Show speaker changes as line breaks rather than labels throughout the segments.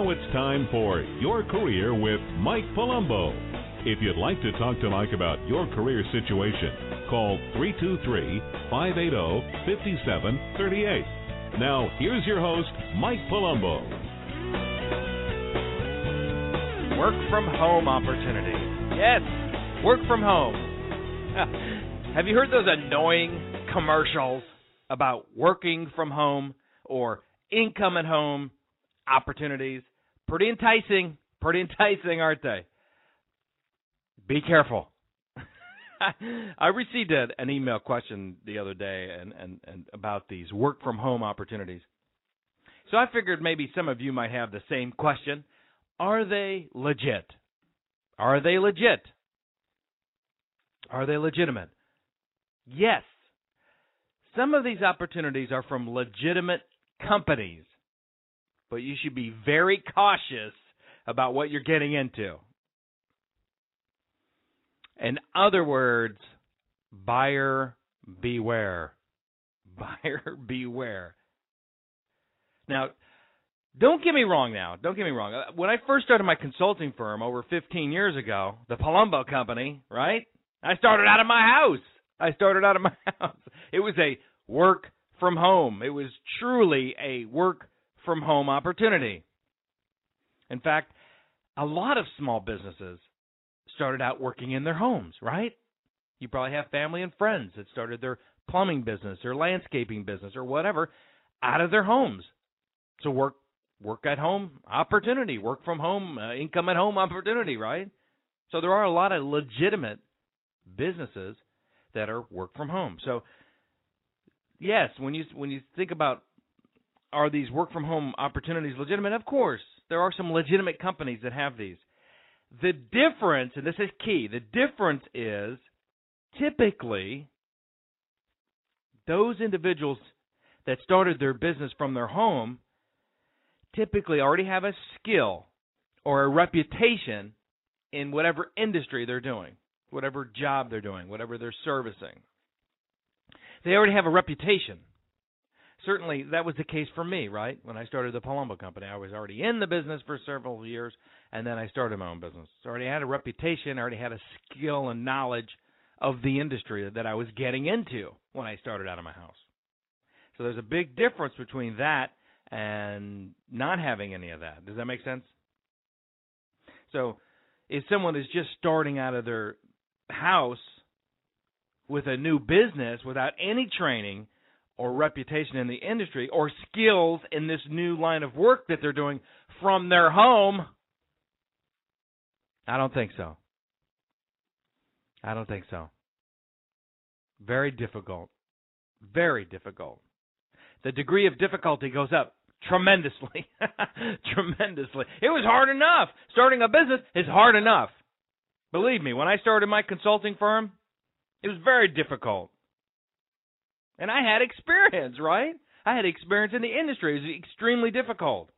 Now it's time for Your Career with Mike Palumbo. If you'd like to talk to Mike about your career situation, call 323 580 5738. Now, here's your host, Mike Palumbo.
Work from home opportunity. Yes, work from home. Have you heard those annoying commercials about working from home or income at home opportunities? Pretty enticing. Pretty enticing, aren't they? Be careful. I received a, an email question the other day and, and, and about these work from home opportunities. So I figured maybe some of you might have the same question. Are they legit? Are they legit? Are they legitimate? Yes. Some of these opportunities are from legitimate companies, but you should be very cautious about what you're getting into. In other words, buyer beware. Buyer beware. Now, don't get me wrong now. Don't get me wrong. Uh, when I first started my consulting firm over 15 years ago, the Palumbo Company, right? I started out of my house. I started out of my house. It was a work from home. It was truly a work from home opportunity. In fact, a lot of small businesses started out working in their homes, right? You probably have family and friends that started their plumbing business or landscaping business or whatever out of their homes. So work work at home opportunity, work from home, uh, income at home opportunity, right? So there are a lot of legitimate businesses that are work from home. So yes, when you when you think about are these work from home opportunities legitimate? Of course, there are some legitimate companies that have these. The difference, and this is key, the difference is typically those individuals that started their business from their home typically already have a skill or a reputation in whatever industry they're doing, whatever job they're doing, whatever they're servicing. They already have a reputation. Certainly, that was the case for me, right? When I started the Palumbo Company, I was already in the business for several years, and then I started my own business. So I already had a reputation, I already had a skill and knowledge of the industry that I was getting into when I started out of my house. So there's a big difference between that and not having any of that. Does that make sense? So, if someone is just starting out of their house with a new business without any training or reputation in the industry or skills in this new line of work that they're doing from their home, I don't think so. I don't think so. Very difficult. Very difficult. The degree of difficulty goes up tremendously. tremendously. It was hard enough. Starting a business is hard enough. Believe me, when I started my consulting firm, it was very difficult. And I had experience, right? I had experience in the industry. It was extremely difficult.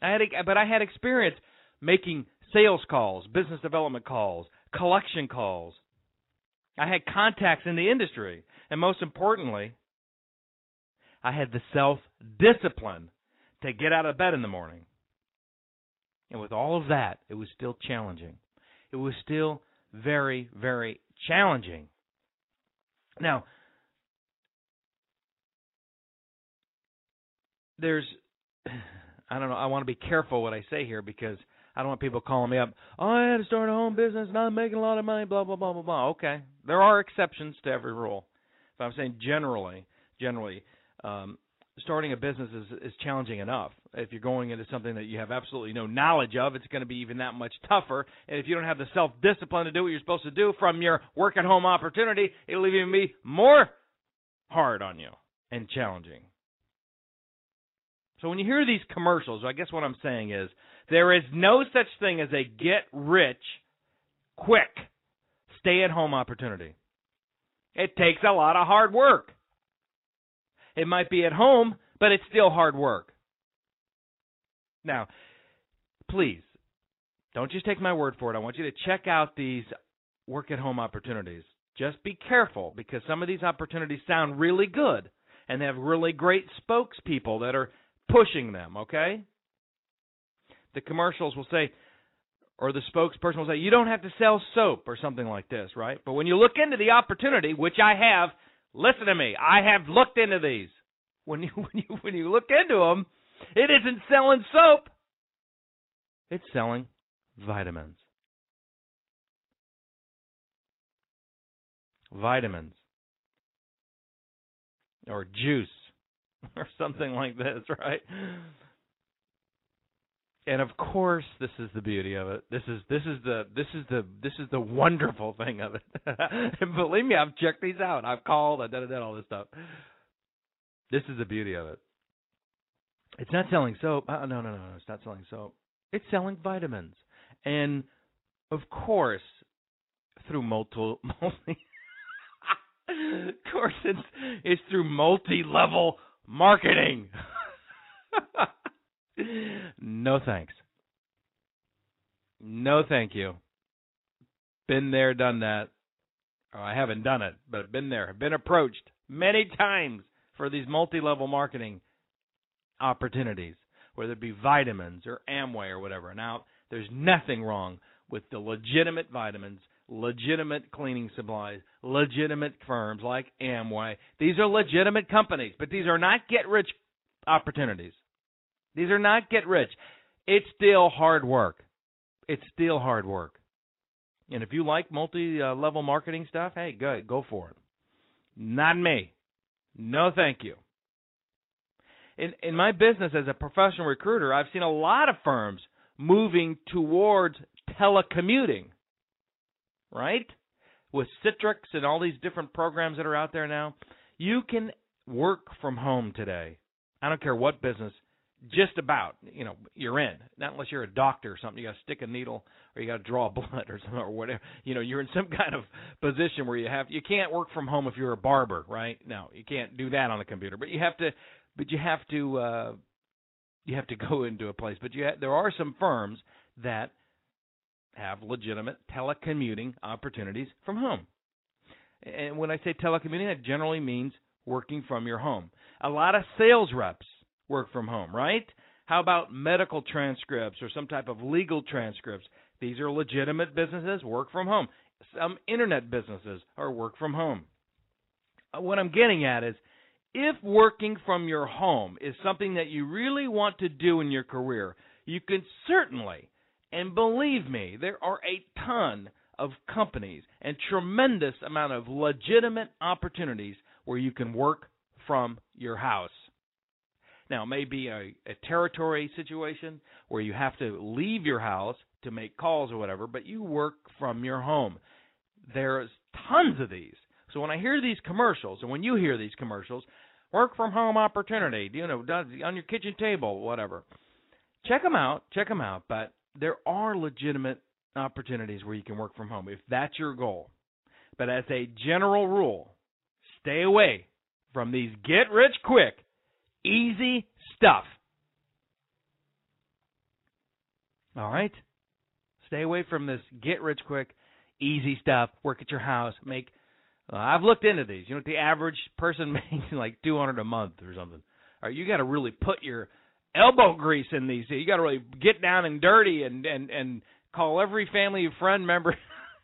I had, but I had experience making sales calls, business development calls, collection calls. I had contacts in the industry, and most importantly, I had the self discipline to get out of bed in the morning. And with all of that, it was still challenging. It was still very, very challenging. Now, there's, I don't know, I want to be careful what I say here because I don't want people calling me up, oh, I had to start a home business, not making a lot of money, blah, blah, blah, blah, blah. Okay. There are exceptions to every rule. If I'm saying generally, generally, um, starting a business is, is challenging enough. If you're going into something that you have absolutely no knowledge of, it's going to be even that much tougher. And if you don't have the self discipline to do what you're supposed to do from your work at home opportunity, it'll even be more hard on you and challenging. So when you hear these commercials, I guess what I'm saying is there is no such thing as a get rich quick stay at home opportunity. It takes a lot of hard work. It might be at home, but it's still hard work. Now, please, don't just take my word for it. I want you to check out these work at home opportunities. Just be careful because some of these opportunities sound really good and they have really great spokespeople that are pushing them, okay? the commercials will say, or the spokesperson will say, you don't have to sell soap or something like this, right? But when you look into the opportunity, which I have, listen to me, I have looked into these. When you when you when you look into them, it isn't selling soap. It's selling vitamins. Vitamins. Or juice. Or something like this, right? And of course, this is the beauty of it. This is this is the this is the this is the wonderful thing of it. and believe me, I've checked these out. I've called. I've done, all this stuff. This is the beauty of it. It's not selling soap. Uh, no, no, no, no. It's not selling soap. It's selling vitamins, and of course, through multi, multi of course, it's it's through multi-level marketing. no thanks. No, thank you. Been there, done that. Oh, I haven't done it, but been there. I've Been approached many times for these multi-level marketing opportunities, whether it be vitamins or Amway or whatever. Now, there's nothing wrong with the legitimate vitamins, legitimate cleaning supplies, legitimate firms like Amway. These are legitimate companies, but these are not get rich opportunities. These are not get rich. It's still hard work. It's still hard work. And if you like multi level marketing stuff, hey, good, go for it. Not me. No, thank you. In in my business as a professional recruiter, I've seen a lot of firms moving towards telecommuting. Right? With Citrix and all these different programs that are out there now, you can work from home today. I don't care what business, just about, you know, you're in. Not unless you're a doctor or something. You got to stick a needle or you got to draw blood or something or whatever. You know, you're in some kind of position where you have you can't work from home if you're a barber, right? No, you can't do that on a computer. But you have to, but you have to, uh, you have to go into a place. But you ha- there are some firms that have legitimate telecommuting opportunities from home. And when I say telecommuting, that generally means working from your home. A lot of sales reps work from home, right? How about medical transcripts or some type of legal transcripts? These are legitimate businesses, work from home. Some internet businesses are work from home. Uh, what I'm getting at is if working from your home is something that you really want to do in your career, you can certainly, and believe me, there are a ton of companies and tremendous amount of legitimate opportunities where you can work from your house. Now, it may be a, a territory situation where you have to leave your house to make calls or whatever, but you work from your home. There's tons of these. So when I hear these commercials, and when you hear these commercials, work from home opportunity, you know, on your kitchen table, whatever. Check them out. Check them out. But there are legitimate opportunities where you can work from home if that's your goal. But as a general rule, stay away from these get rich quick Easy stuff. All right? Stay away from this get rich quick, easy stuff. Work at your house. Make. Uh, I've looked into these. You know, the average person makes like 200 a month or something. All right, you got to really put your elbow grease in these. You got to really get down and dirty and and and call every family friend member.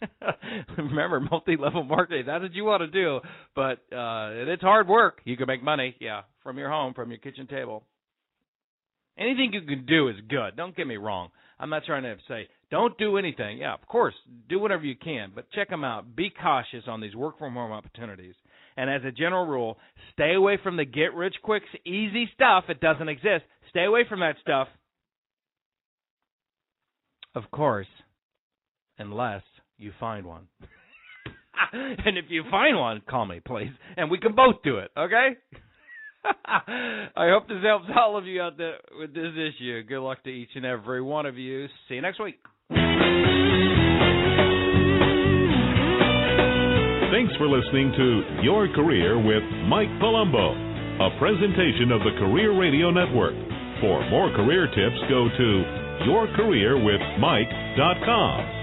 Remember, multi-level marketing. That's what you want to do, but uh, it's hard work. You can make money, yeah, from your home, from your kitchen table. Anything you can do is good. Don't get me wrong. I'm not trying to say don't do anything. Yeah, of course, do whatever you can, but check them out. Be cautious on these work from home opportunities. And as a general rule, stay away from the get rich quick, easy stuff. It doesn't exist. Stay away from that stuff. Of course, unless you find one. and if you find one, call me, please, and we can both do it, okay? I hope this helps all of you out there with this issue. Good luck to each and every one of you. See you next week.
Thanks for listening to Your Career with Mike Palumbo, a presentation of the Career Radio Network. For more career tips, go to yourcareerwithmike.com.